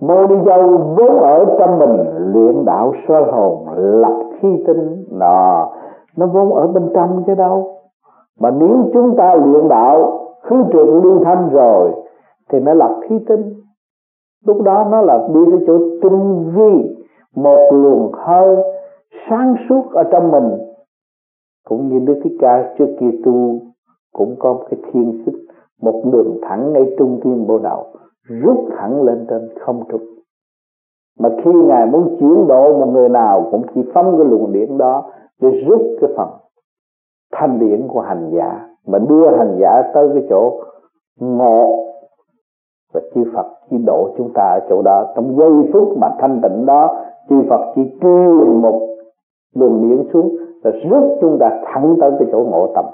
mô đi Dâu vốn ở trong mình, luyện đạo soi hồn, lập khí tinh nọ nó vốn ở bên trong chứ đâu. Mà nếu chúng ta luyện đạo, khứ trượt lưu thanh rồi, thì nó lập khí tinh lúc đó nó là đi tới chỗ tinh vi, một luồng hơi sáng suốt ở trong mình. Cũng như Đức Thích Ca trước kia tu, cũng có một cái thiên xích một đường thẳng ngay trung thiên bộ đạo rút thẳng lên trên không trục mà khi ngài muốn chuyển độ một người nào cũng chỉ phóng cái luồng điện đó để rút cái phần thanh điển của hành giả, mà đưa hành giả tới cái chỗ ngộ. Và chư Phật chỉ độ chúng ta ở chỗ đó. Trong giây phút mà thanh tịnh đó, chư Phật chỉ truyền một luồng điện xuống và rút chúng ta thẳng tới cái chỗ ngộ tập.